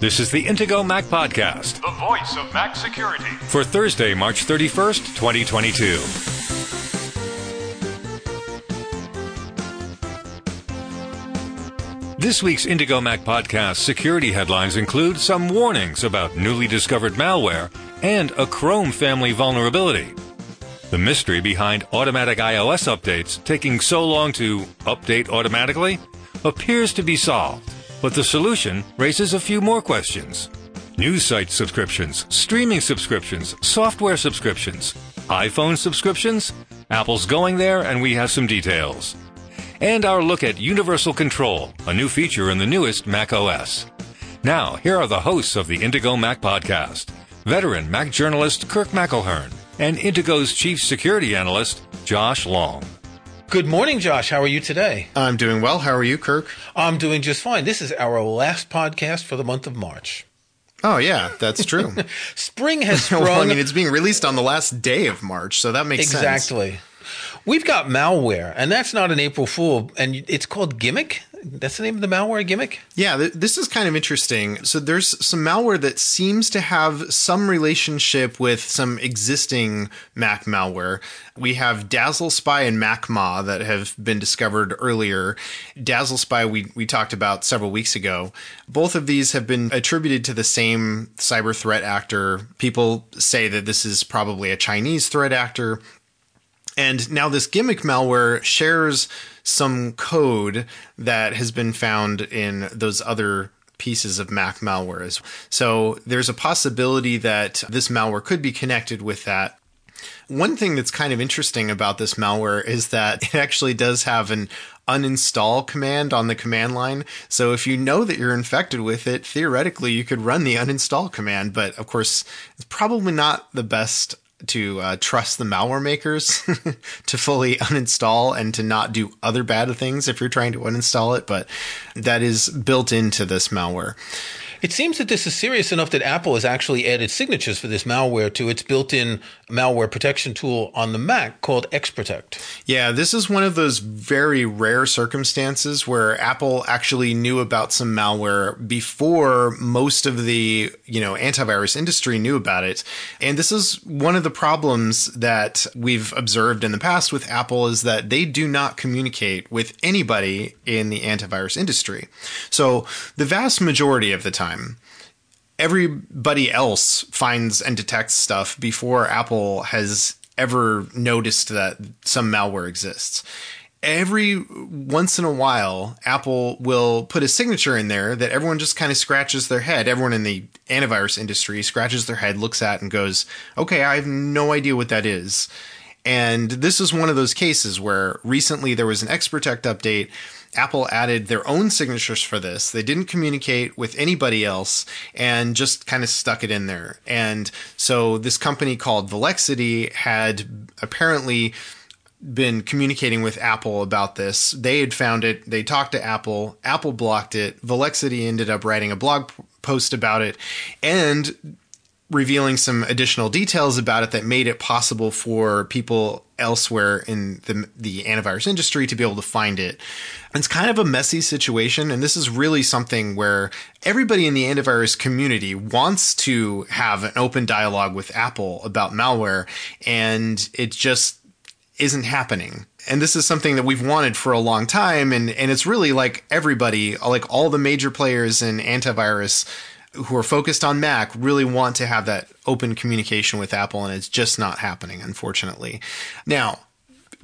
This is the Intego Mac Podcast the voice of Mac security. for Thursday, March 31st, 2022. This week's Intego Mac Podcast security headlines include some warnings about newly discovered malware and a Chrome family vulnerability. The mystery behind automatic iOS updates taking so long to update automatically appears to be solved, but the solution raises a few more questions. News site subscriptions, streaming subscriptions, software subscriptions, iPhone subscriptions? Apple's going there, and we have some details. And our look at Universal Control, a new feature in the newest Mac OS. Now, here are the hosts of the Intego Mac podcast veteran Mac journalist Kirk McElhearn and Intego's chief security analyst Josh Long. Good morning, Josh. How are you today? I'm doing well. How are you, Kirk? I'm doing just fine. This is our last podcast for the month of March. Oh, yeah, that's true. Spring has sprung. well, I mean, it's being released on the last day of March, so that makes sense. exactly. We've got malware, and that's not an April Fool, and it's called Gimmick. That's the name of the malware, Gimmick. Yeah, th- this is kind of interesting. So there's some malware that seems to have some relationship with some existing Mac malware. We have DazzleSpy and MacMa that have been discovered earlier. DazzleSpy we we talked about several weeks ago. Both of these have been attributed to the same cyber threat actor. People say that this is probably a Chinese threat actor. And now this gimmick malware shares some code that has been found in those other pieces of Mac malware. So there's a possibility that this malware could be connected with that. One thing that's kind of interesting about this malware is that it actually does have an uninstall command on the command line. So if you know that you're infected with it, theoretically you could run the uninstall command, but of course it's probably not the best to uh, trust the malware makers to fully uninstall and to not do other bad things if you're trying to uninstall it, but that is built into this malware. It seems that this is serious enough that Apple has actually added signatures for this malware to its built-in malware protection tool on the Mac called XProtect. Yeah, this is one of those very rare circumstances where Apple actually knew about some malware before most of the, you know, antivirus industry knew about it. And this is one of the problems that we've observed in the past with Apple is that they do not communicate with anybody in the antivirus industry. So, the vast majority of the time everybody else finds and detects stuff before Apple has ever noticed that some malware exists. Every once in a while, Apple will put a signature in there that everyone just kind of scratches their head. Everyone in the antivirus industry scratches their head, looks at, and goes, Okay, I have no idea what that is. And this is one of those cases where recently there was an XProtect update. Apple added their own signatures for this. They didn't communicate with anybody else and just kind of stuck it in there. And so this company called Volexity had apparently been communicating with Apple about this. They had found it. They talked to Apple. Apple blocked it. Volexity ended up writing a blog post about it and revealing some additional details about it that made it possible for people elsewhere in the the antivirus industry to be able to find it. It's kind of a messy situation and this is really something where everybody in the antivirus community wants to have an open dialogue with Apple about malware and it just isn't happening. And this is something that we've wanted for a long time and and it's really like everybody like all the major players in antivirus who are focused on Mac really want to have that open communication with Apple, and it's just not happening, unfortunately. Now,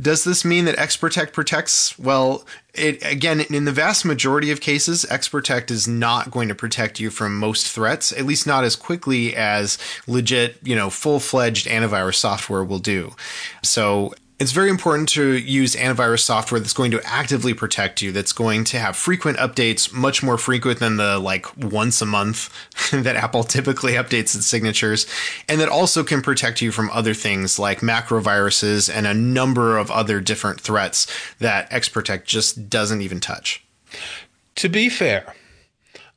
does this mean that XProtect protects? Well, it again, in the vast majority of cases, XProtect is not going to protect you from most threats, at least not as quickly as legit, you know, full-fledged antivirus software will do. So it's very important to use antivirus software that's going to actively protect you, that's going to have frequent updates, much more frequent than the like once a month that Apple typically updates its signatures, and that also can protect you from other things like macro viruses and a number of other different threats that XProtect just doesn't even touch. To be fair,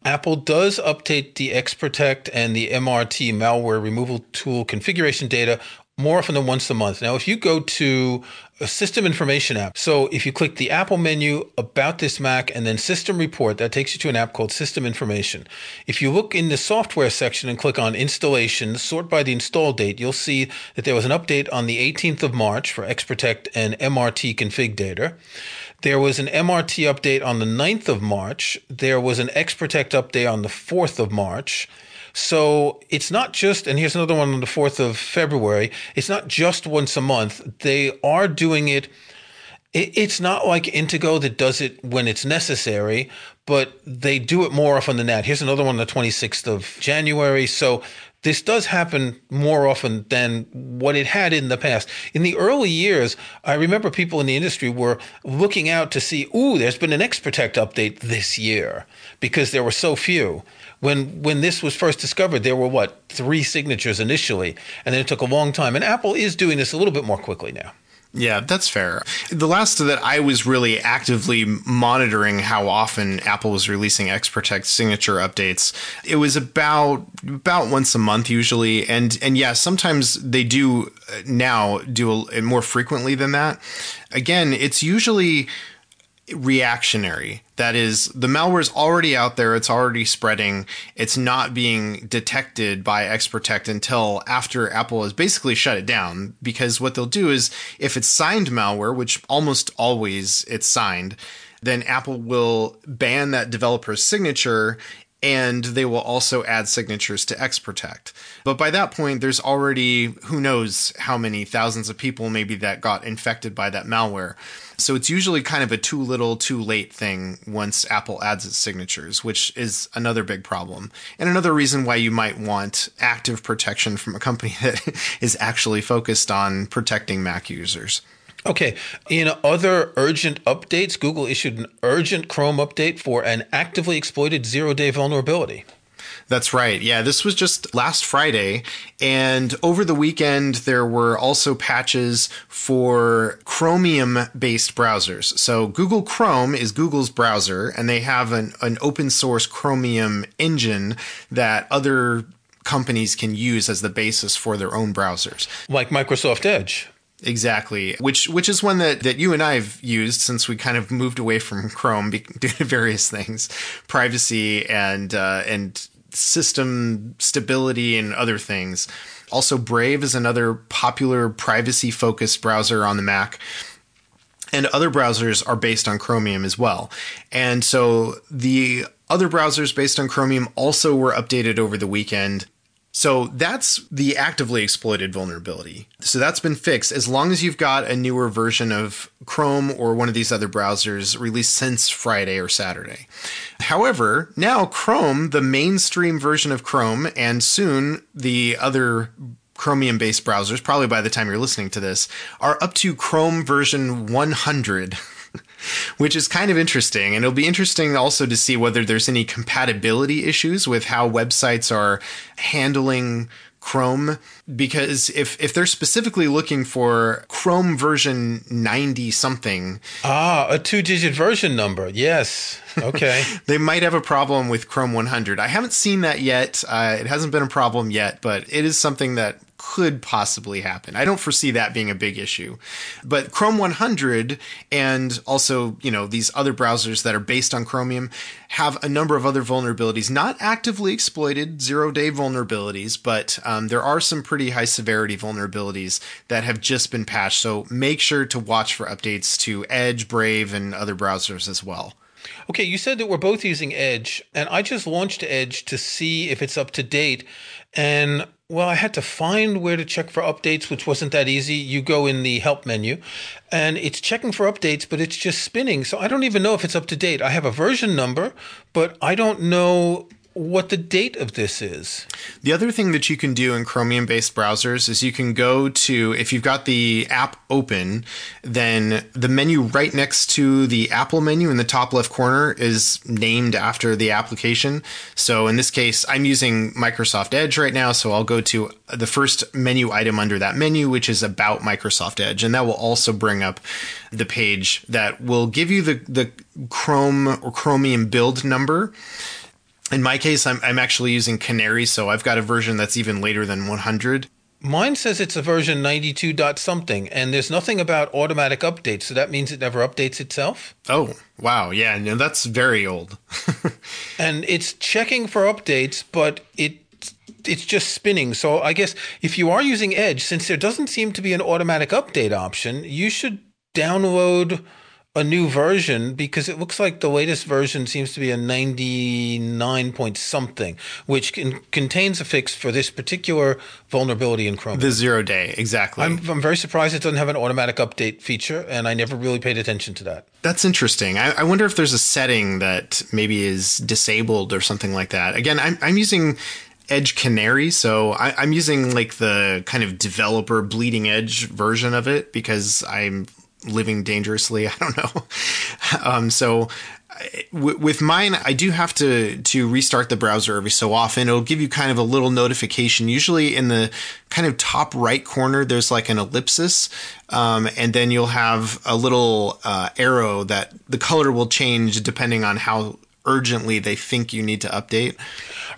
Apple does update the XProtect and the MRT malware removal tool configuration data more often than once a month. Now, if you go to a system information app. So if you click the Apple menu about this Mac and then system report, that takes you to an app called System Information. If you look in the software section and click on installation, sort by the install date, you'll see that there was an update on the 18th of March for XProtect and MRT config data. There was an MRT update on the 9th of March. There was an XProtect update on the 4th of March. So it's not just, and here's another one on the 4th of February. It's not just once a month. They are doing it. It's not like Intego that does it when it's necessary, but they do it more often than that. Here's another one on the 26th of January. So this does happen more often than what it had in the past. In the early years, I remember people in the industry were looking out to see, ooh, there's been an XProtect update this year because there were so few when when this was first discovered, there were what three signatures initially, and then it took a long time. And Apple is doing this a little bit more quickly now. Yeah, that's fair. The last that I was really actively monitoring how often Apple was releasing XProtect signature updates, it was about about once a month usually, and and yeah, sometimes they do uh, now do it more frequently than that. Again, it's usually reactionary. That is, the malware is already out there, it's already spreading, it's not being detected by XProtect until after Apple has basically shut it down. Because what they'll do is, if it's signed malware, which almost always it's signed, then Apple will ban that developer's signature and they will also add signatures to XProtect. But by that point, there's already who knows how many thousands of people maybe that got infected by that malware. So it's usually kind of a too little, too late thing once Apple adds its signatures, which is another big problem. And another reason why you might want active protection from a company that is actually focused on protecting Mac users. Okay. In other urgent updates, Google issued an urgent Chrome update for an actively exploited zero day vulnerability. That's right. Yeah, this was just last Friday. And over the weekend, there were also patches for Chromium based browsers. So Google Chrome is Google's browser, and they have an, an open source Chromium engine that other companies can use as the basis for their own browsers. Like Microsoft Edge. Exactly, which which is one that, that you and I have used since we kind of moved away from Chrome due to various things, privacy and uh, and system stability and other things. Also, Brave is another popular privacy focused browser on the Mac. And other browsers are based on Chromium as well. And so the other browsers based on Chromium also were updated over the weekend. So that's the actively exploited vulnerability. So that's been fixed as long as you've got a newer version of Chrome or one of these other browsers released since Friday or Saturday. However, now Chrome, the mainstream version of Chrome, and soon the other Chromium based browsers, probably by the time you're listening to this, are up to Chrome version 100. which is kind of interesting. And it'll be interesting also to see whether there's any compatibility issues with how websites are handling Chrome. Because if if they're specifically looking for Chrome version 90 something ah a two digit version number. Yes. Okay. they might have a problem with Chrome 100 I haven't seen that yet. Uh, it hasn't been a problem yet but it is something that could possibly happen. I don't foresee that being a big issue. But Chrome 100 and also, you know, these other browsers that are based on Chromium have a number of other vulnerabilities, not actively exploited zero day vulnerabilities, but um, there are some pretty high severity vulnerabilities that have just been patched. So make sure to watch for updates to Edge, Brave, and other browsers as well. Okay, you said that we're both using Edge, and I just launched Edge to see if it's up to date. And well, I had to find where to check for updates, which wasn't that easy. You go in the help menu and it's checking for updates, but it's just spinning. So I don't even know if it's up to date. I have a version number, but I don't know what the date of this is. The other thing that you can do in Chromium based browsers is you can go to, if you've got the app open, then the menu right next to the Apple menu in the top left corner is named after the application. So in this case, I'm using Microsoft Edge right now. So I'll go to the first menu item under that menu, which is about Microsoft Edge. And that will also bring up the page that will give you the, the Chrome or Chromium build number in my case, I'm, I'm actually using Canary, so I've got a version that's even later than 100. Mine says it's a version 92 dot something, and there's nothing about automatic updates, so that means it never updates itself. Oh, wow. Yeah, no, that's very old. and it's checking for updates, but it it's just spinning. So I guess if you are using Edge, since there doesn't seem to be an automatic update option, you should download a new version because it looks like the latest version seems to be a 99 point something, which can, contains a fix for this particular vulnerability in Chrome. The zero day, exactly. I'm, I'm, very surprised it doesn't have an automatic update feature, and I never really paid attention to that. That's interesting. I, I wonder if there's a setting that maybe is disabled or something like that. Again, I'm, I'm using Edge Canary. So I, am using like the kind of developer bleeding edge version of it because I'm living dangerously. I don't know. Um, so with mine, I do have to to restart the browser every so often. It'll give you kind of a little notification. Usually in the kind of top right corner, there's like an ellipsis, um, and then you'll have a little uh, arrow that the color will change depending on how urgently they think you need to update.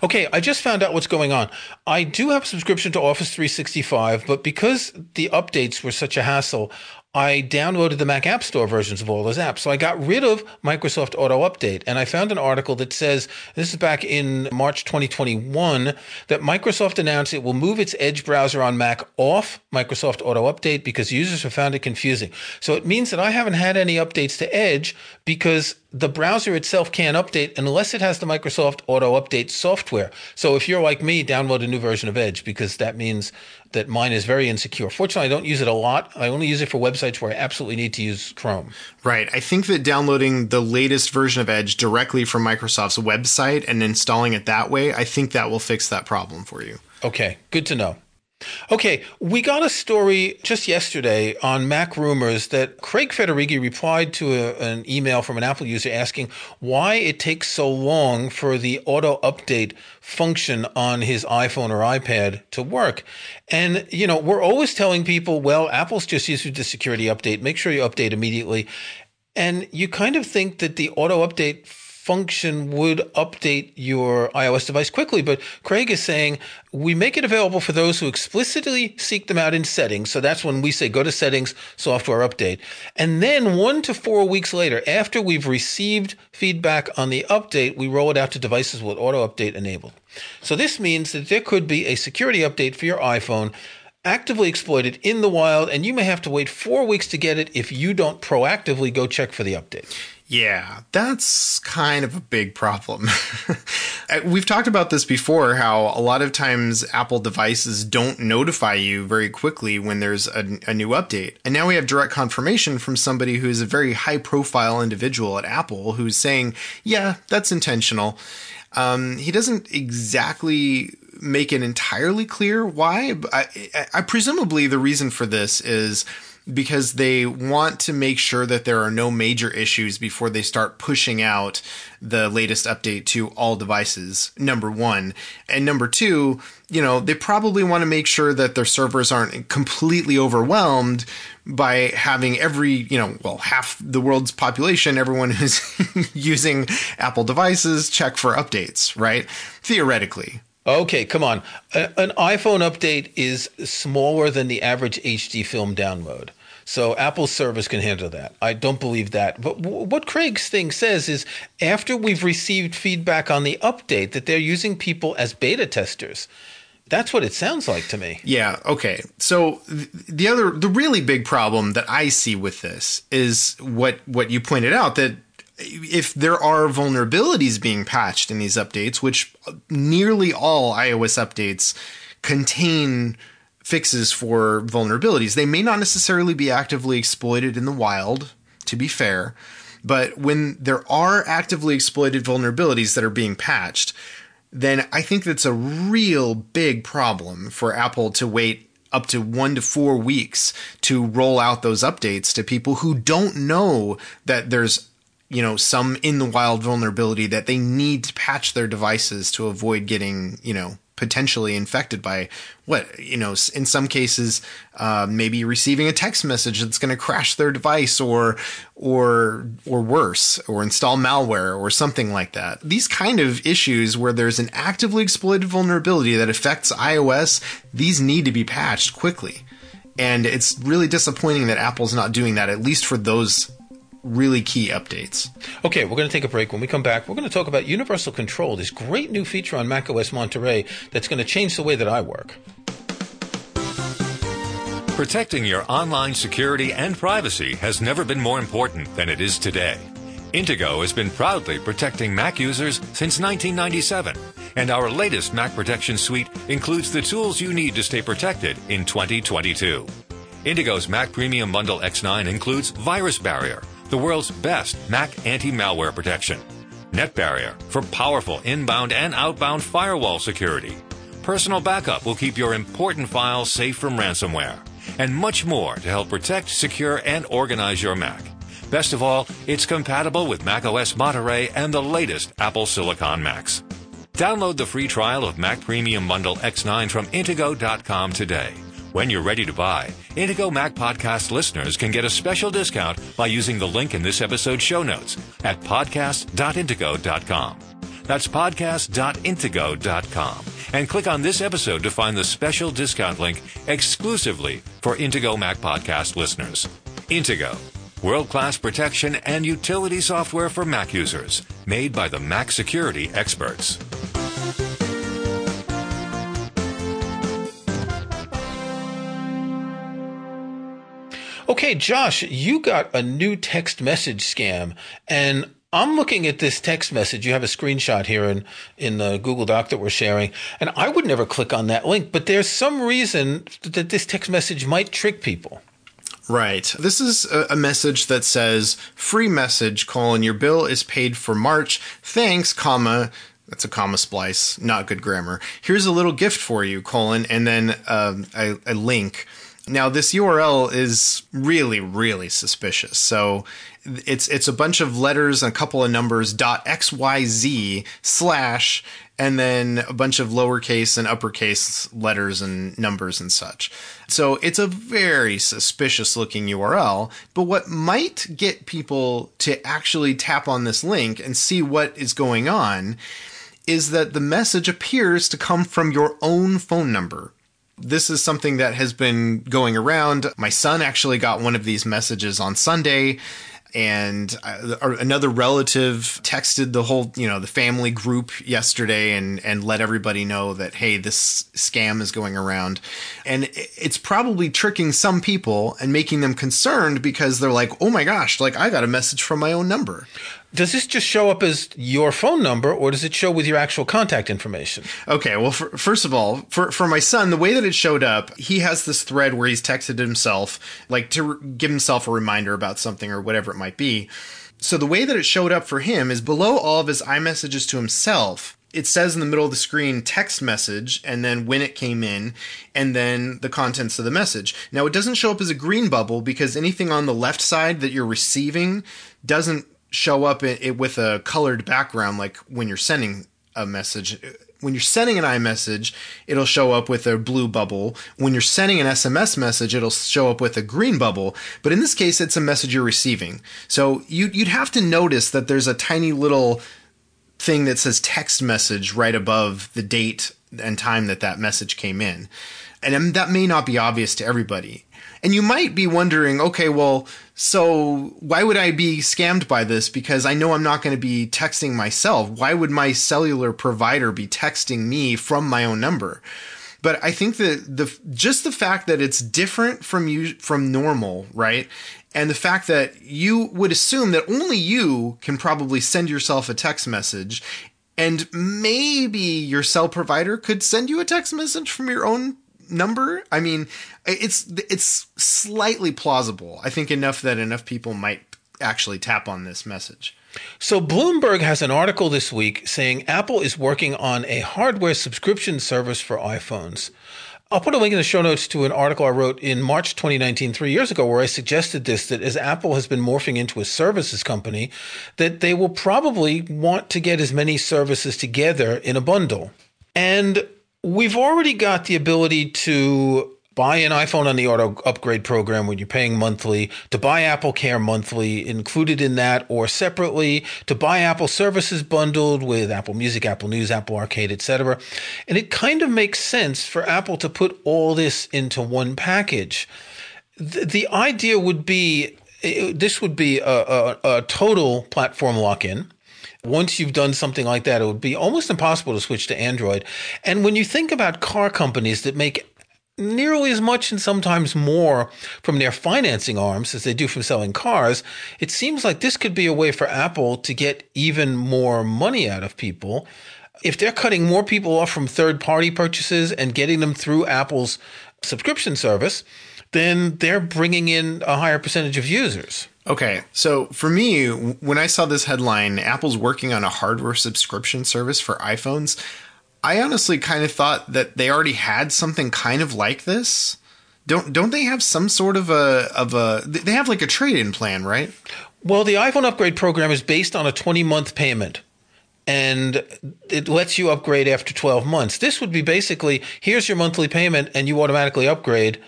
Okay, I just found out what's going on. I do have a subscription to Office 365, but because the updates were such a hassle, I downloaded the Mac App Store versions of all those apps. So I got rid of Microsoft Auto Update. And I found an article that says this is back in March 2021 that Microsoft announced it will move its Edge browser on Mac off Microsoft Auto Update because users have found it confusing. So it means that I haven't had any updates to Edge because the browser itself can't update unless it has the Microsoft Auto Update software. So if you're like me, download a new version of Edge because that means that mine is very insecure. Fortunately, I don't use it a lot. I only use it for websites where I absolutely need to use Chrome. Right. I think that downloading the latest version of Edge directly from Microsoft's website and installing it that way, I think that will fix that problem for you. Okay, good to know. Okay, we got a story just yesterday on MacRumors that Craig Federighi replied to a, an email from an Apple user asking why it takes so long for the auto update function on his iPhone or iPad to work. And, you know, we're always telling people, well, Apple's just issued the security update. Make sure you update immediately. And you kind of think that the auto update function would update your iOS device quickly. But Craig is saying we make it available for those who explicitly seek them out in settings. So that's when we say go to settings, software update. And then one to four weeks later, after we've received feedback on the update, we roll it out to devices with auto update enabled. So this means that there could be a security update for your iPhone actively exploited in the wild, and you may have to wait four weeks to get it if you don't proactively go check for the update. Yeah, that's kind of a big problem. Uh, we've talked about this before how a lot of times Apple devices don't notify you very quickly when there's a, a, new update. And now we have direct confirmation from somebody who's a very high profile individual at Apple who's saying, yeah, that's intentional. Um, he doesn't exactly make it entirely clear why. I, I presumably the reason for this is because they want to make sure that there are no major issues before they start pushing out the latest update to all devices. Number one. And number two, you know, they probably want to make sure that their servers aren't completely overwhelmed by having every, you know, well, half the world's population, everyone who's using Apple devices check for updates, right? Theoretically. Okay, come on. an iPhone update is smaller than the average HD film download. So Apple's service can handle that. I don't believe that. But w- what Craig's thing says is after we've received feedback on the update that they're using people as beta testers. That's what it sounds like to me. Yeah, okay. So th- the other the really big problem that I see with this is what what you pointed out that if there are vulnerabilities being patched in these updates, which nearly all iOS updates contain fixes for vulnerabilities, they may not necessarily be actively exploited in the wild, to be fair, but when there are actively exploited vulnerabilities that are being patched, then I think that's a real big problem for Apple to wait up to one to four weeks to roll out those updates to people who don't know that there's you know some in the wild vulnerability that they need to patch their devices to avoid getting you know potentially infected by what you know in some cases uh, maybe receiving a text message that's going to crash their device or or or worse or install malware or something like that. These kind of issues where there's an actively exploited vulnerability that affects ios these need to be patched quickly. And it's really disappointing that apple's not doing that at least for those really key updates. Okay, we're going to take a break. When we come back, we're going to talk about Universal Control, this great new feature on macOS Monterey that's going to change the way that I work. Protecting your online security and privacy has never been more important than it is today. Intego has been proudly protecting Mac users since 1997, and our latest Mac Protection Suite includes the tools you need to stay protected in 2022. Intego's Mac Premium Bundle X9 includes VirusBarrier, the world's best Mac anti-malware protection. NetBarrier for powerful inbound and outbound firewall security. Personal Backup will keep your important files safe from ransomware. And much more to help protect, secure, and organize your Mac. Best of all, it's compatible with macOS Monterey and the latest Apple Silicon Macs. Download the free trial of Mac Premium Bundle X9 from Intego.com today. When you're ready to buy, Intego Mac Podcast listeners can get a special discount by using the link in this episode's show notes at podcast.intego.com. That's podcast.intego.com. And click on this episode to find the special discount link exclusively for Intego Mac Podcast listeners. Intego, world class protection and utility software for Mac users, made by the Mac security experts. Okay, Josh, you got a new text message scam, and I'm looking at this text message. You have a screenshot here in, in the Google Doc that we're sharing, and I would never click on that link, but there's some reason that this text message might trick people. Right. This is a, message that says free message colon your bill is paid for March. Thanks, comma. That's a comma splice. Not good grammar. Here's a little gift for you, colon, and then um, a, a link now this URL is really really suspicious. So it's it's a bunch of letters and a couple of numbers dot xyz slash and then a bunch of lowercase and uppercase letters and numbers and such. So it's a very suspicious looking URL, but what might get people to actually tap on this link and see what is going on is that the message appears to come from your own phone number this is something that has been going around. My son actually got one of these messages on Sunday and uh, another relative texted the whole you know the family group yesterday and and let everybody know that hey this scam is going around and it's probably tricking some people and making them concerned because they're like oh my gosh like i got a message from my own number does this just show up as your phone number or does it show with your actual contact information? Okay, well, for, first of all, for, for my son, the way that it showed up, he has this thread where he's texted himself, like to re- give himself a reminder about something or whatever it might be. So the way that it showed up for him is below all of his iMessages to himself, it says in the middle of the screen text message and then when it came in and then the contents of the message. Now it doesn't show up as a green bubble because anything on the left side that you're receiving doesn't show up it, it with a colored background like when you're sending a message when you're sending an iMessage, it'll show up with a blue bubble. When you're sending an SMS message, it'll show up with a green bubble. But in this case, it's a message you're receiving. So you'd, you'd have to notice that there's a tiny little thing that says text message right above the date and time that that message came in. And um, that may not be obvious to everybody. And you might be wondering, okay, well, so why would I be scammed by this? Because I know I'm not going to be texting myself. Why would my cellular provider be texting me from my own number? But I think that the just the fact that it's different from you from normal, right? And the fact that you would assume that only you can probably send yourself a text message and maybe your cell provider could send you a text message from your own number. I mean, it's it's slightly plausible. I think enough that enough people might actually tap on this message. So Bloomberg has an article this week saying Apple is working on a hardware subscription service for iPhones. I'll put a link in the show notes to an article I wrote in March 2019, three years ago, where I suggested this that as Apple has been morphing into a services company, that they will probably want to get as many services together in a bundle. And We've already got the ability to buy an iPhone on the auto upgrade program when you're paying monthly, to buy Apple Care monthly included in that or separately, to buy Apple services bundled with Apple Music, Apple News, Apple Arcade, etc. And it kind of makes sense for Apple to put all this into one package. The, the idea would be it, this would be a, a, a total platform lock-in once you've done something like that, it would be almost impossible to switch to Android. And when you think about car companies that make nearly as much and sometimes more from their financing arms as they do from selling cars, it seems like this could be a way for Apple to get even more money out of people. If they're cutting more people off from third party purchases and getting them through Apple's subscription service, then they're bringing in a higher percentage of users. Okay, so for me, when I saw this headline, Apple's working on a hardware subscription service for iPhones, I honestly kind of thought that they already had something kind of like this. Don't don't they have some sort of a of a they have like a trade-in plan, right? Well, the iPhone upgrade program is based on a 20-month payment and it lets you upgrade after 12 months. This would be basically here's your monthly payment and you automatically upgrade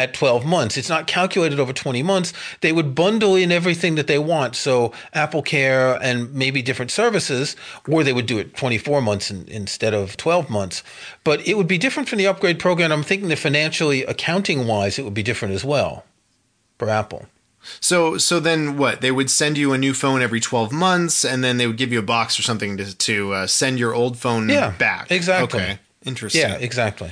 at 12 months. It's not calculated over 20 months. They would bundle in everything that they want. So Apple Care and maybe different services, or they would do it 24 months in, instead of 12 months. But it would be different from the upgrade program. I'm thinking that financially, accounting wise, it would be different as well for Apple. So so then what? They would send you a new phone every 12 months and then they would give you a box or something to, to uh, send your old phone yeah, back. Exactly. Okay. Interesting. Yeah, exactly.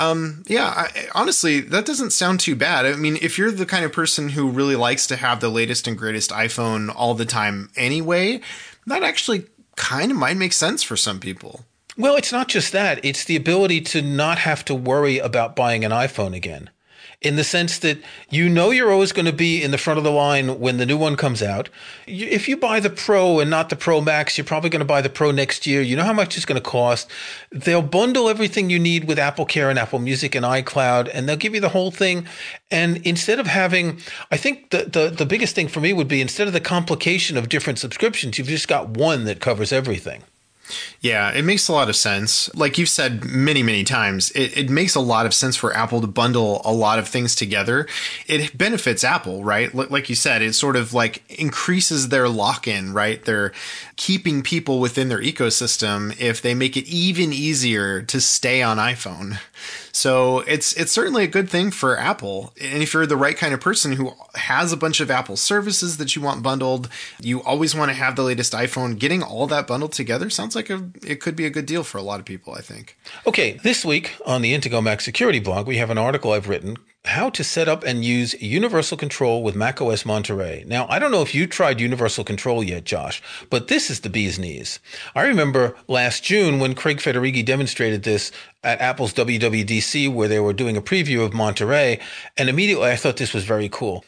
Um, yeah, I, honestly, that doesn't sound too bad. I mean, if you're the kind of person who really likes to have the latest and greatest iPhone all the time anyway, that actually kind of might make sense for some people. Well, it's not just that, it's the ability to not have to worry about buying an iPhone again in the sense that you know you're always going to be in the front of the line when the new one comes out. If you buy the Pro and not the Pro Max, you're probably going to buy the Pro next year. You know how much it's going to cost. They'll bundle everything you need with Apple Care and Apple Music and iCloud, and they'll give you the whole thing. And instead of having, I think the, the, the biggest thing for me would be instead of the complication of different subscriptions, you've just got one that covers everything. Yeah, it makes a lot of sense. Like you've said many, many times, it, it, makes a lot of sense for Apple to bundle a lot of things together. It benefits Apple, right? Like you said, it sort of like increases their lock in, right? They're keeping people within their ecosystem if they make it even easier to stay on iPhone. So it's it's certainly a good thing for Apple. And if you're the right kind of person who has a bunch of Apple services that you want bundled, you always want to have the latest iPhone, getting all that bundled together sounds like a it could be a good deal for a lot of people, I think. Okay, this week on the Intego Mac Security blog, we have an article I've written how to set up and use Universal Control with macOS Monterey. Now, I don't know if you tried Universal Control yet, Josh, but this is the bee's knees. I remember last June when Craig Federighi demonstrated this at Apple's WWDC where they were doing a preview of Monterey, and immediately I thought this was very cool.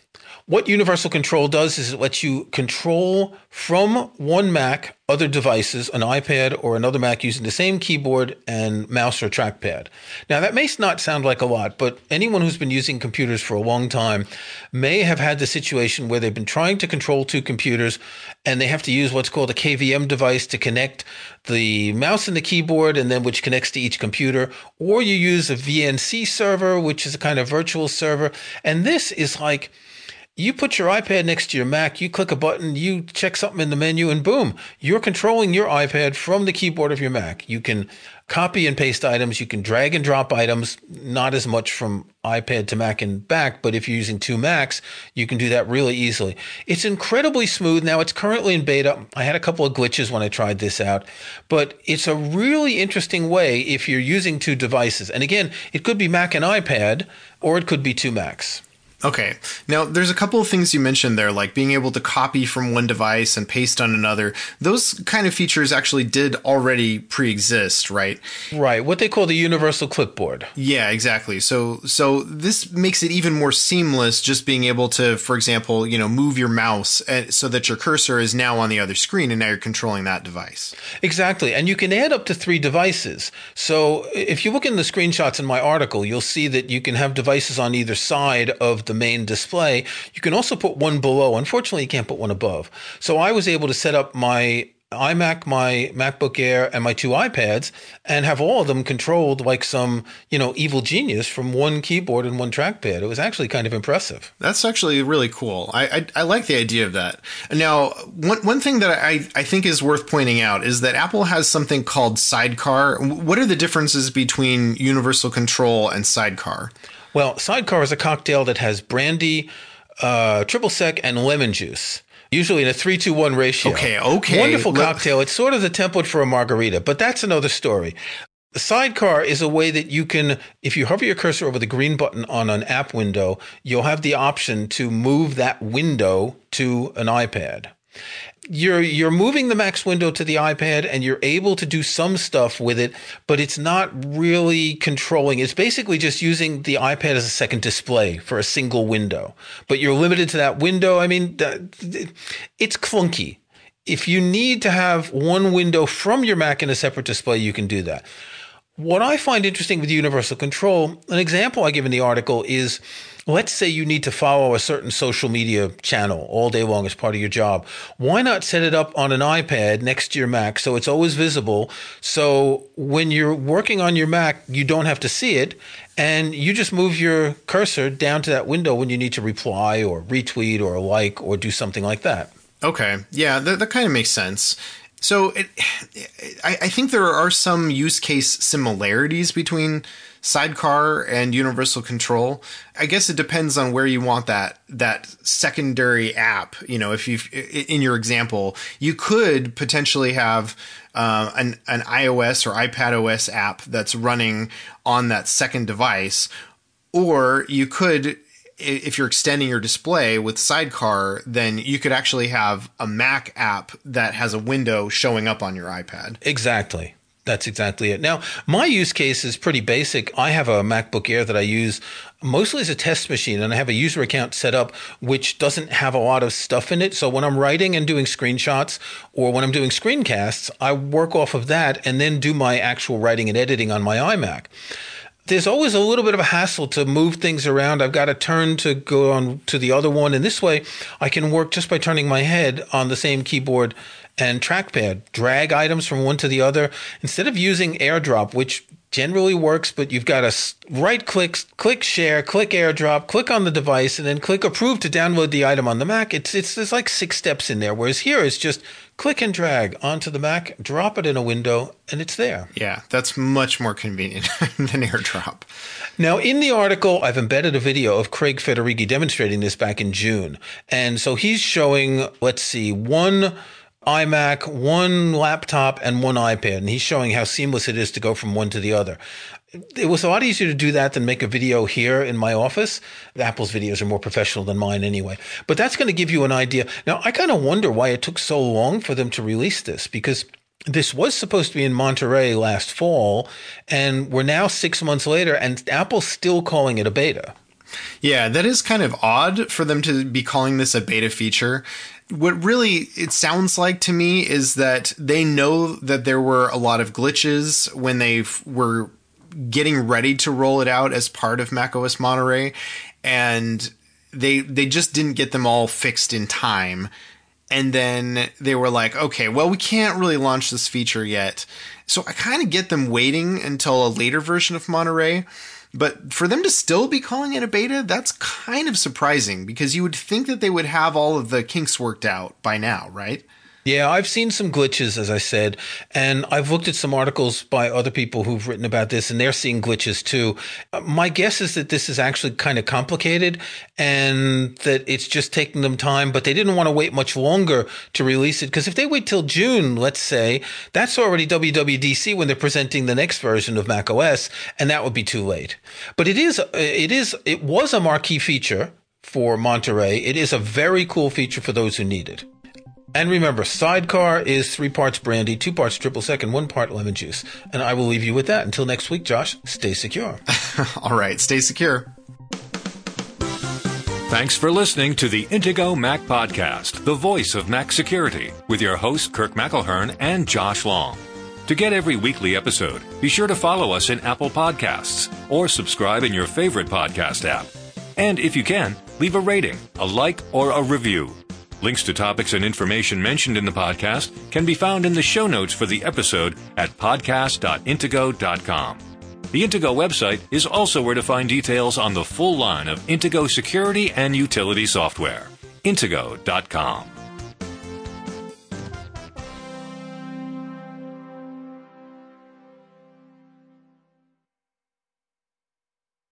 What Universal Control does is it lets you control from one Mac other devices, an iPad or another Mac using the same keyboard and mouse or trackpad. Now, that may not sound like a lot, but anyone who's been using computers for a long time may have had the situation where they've been trying to control two computers and they have to use what's called a KVM device to connect the mouse and the keyboard and then which connects to each computer, or you use a VNC server, which is a kind of virtual server. And this is like, you put your iPad next to your Mac, you click a button, you check something in the menu, and boom, you're controlling your iPad from the keyboard of your Mac. You can copy and paste items, you can drag and drop items, not as much from iPad to Mac and back, but if you're using two Macs, you can do that really easily. It's incredibly smooth. Now, it's currently in beta. I had a couple of glitches when I tried this out, but it's a really interesting way if you're using two devices. And again, it could be Mac and iPad, or it could be two Macs. Okay. Now, there's a couple of things you mentioned there, like being able to copy from one device and paste on another. Those kind of features actually did already pre-exist, right? Right. What they call the universal clipboard. Yeah, exactly. So, so this makes it even more seamless. Just being able to, for example, you know, move your mouse so that your cursor is now on the other screen, and now you're controlling that device. Exactly. And you can add up to three devices. So, if you look in the screenshots in my article, you'll see that you can have devices on either side of the the main display. You can also put one below. Unfortunately, you can't put one above. So I was able to set up my iMac, my MacBook Air, and my two iPads, and have all of them controlled like some, you know, evil genius from one keyboard and one trackpad. It was actually kind of impressive. That's actually really cool. I, I, I like the idea of that. Now, one, one thing that I, I think is worth pointing out is that Apple has something called Sidecar. What are the differences between Universal Control and Sidecar? Well, Sidecar is a cocktail that has brandy, uh, triple sec, and lemon juice usually in a three to one ratio. Okay, okay. Wonderful cocktail. It's sort of the template for a margarita, but that's another story. Sidecar is a way that you can, if you hover your cursor over the green button on an app window, you'll have the option to move that window to an iPad you're you're moving the Mac's window to the iPad and you're able to do some stuff with it, but it's not really controlling. It's basically just using the iPad as a second display for a single window. But you're limited to that window. I mean, it's clunky. If you need to have one window from your Mac in a separate display, you can do that. What I find interesting with universal control, an example I give in the article is let's say you need to follow a certain social media channel all day long as part of your job. Why not set it up on an iPad next to your Mac so it's always visible? So when you're working on your Mac, you don't have to see it. And you just move your cursor down to that window when you need to reply or retweet or like or do something like that. Okay. Yeah, that, that kind of makes sense. So it, I, I think there are some use case similarities between sidecar and universal control. I guess it depends on where you want that that secondary app. You know, if you in your example, you could potentially have uh, an an iOS or iPad OS app that's running on that second device, or you could if you're extending your display with Sidecar, then you could actually have a Mac app that has a window showing up on your iPad. Exactly. That's exactly it. Now, my use case is pretty basic. I have a MacBook Air that I use mostly as a test machine, and I have a user account set up which doesn't have a lot of stuff in it. So when I'm writing and doing screenshots or when I'm doing screencasts, I work off of that and then do my actual writing and editing on my iMac there's always a little bit of a hassle to move things around. I've got to turn to go on to the other one. And this way, I can work just by turning my head on the same keyboard and trackpad, drag items from one to the other instead of using AirDrop, which generally works, but you've got to right click, click share, click airdrop, click on the device, and then click approve to download the item on the Mac. It's, it's, there's like six steps in there. Whereas here it's just click and drag onto the Mac, drop it in a window, and it's there. Yeah, that's much more convenient than airdrop. Now, in the article, I've embedded a video of Craig Federighi demonstrating this back in June. And so he's showing, let's see, one iMac, one laptop, and one iPad. And he's showing how seamless it is to go from one to the other. It was a lot easier to do that than make a video here in my office. Apple's videos are more professional than mine anyway. But that's going to give you an idea. Now, I kind of wonder why it took so long for them to release this because this was supposed to be in Monterey last fall, and we're now six months later, and Apple's still calling it a beta. Yeah, that is kind of odd for them to be calling this a beta feature what really it sounds like to me is that they know that there were a lot of glitches when they f- were getting ready to roll it out as part of macOS Monterey, and they they just didn't get them all fixed in time. And then they were like, okay, well, we can't really launch this feature yet. So I kind of get them waiting until a later version of Monterey. But for them to still be calling it a beta, that's kind of surprising because you would think that they would have all of the kinks worked out by now, right? Yeah, I've seen some glitches, as I said, and I've looked at some articles by other people who've written about this, and they're seeing glitches too. Uh, my guess is that this is actually kind of complicated and that it's just taking them time, but they didn't want to wait much longer to release it. Because if they wait till June, let's say, that's already WWDC when they're presenting the next version of macOS, and that would be too late. But it is, it is, it was a marquee feature for Monterey. It is a very cool feature for those who need it. And remember, Sidecar is three parts brandy, two parts triple sec, and one part lemon juice. And I will leave you with that. Until next week, Josh, stay secure. All right, stay secure. Thanks for listening to the Intego Mac Podcast, the voice of Mac security, with your hosts Kirk McElhearn and Josh Long. To get every weekly episode, be sure to follow us in Apple Podcasts or subscribe in your favorite podcast app. And if you can, leave a rating, a like, or a review. Links to topics and information mentioned in the podcast can be found in the show notes for the episode at podcast.intego.com. The Intego website is also where to find details on the full line of Intego security and utility software. Intego.com.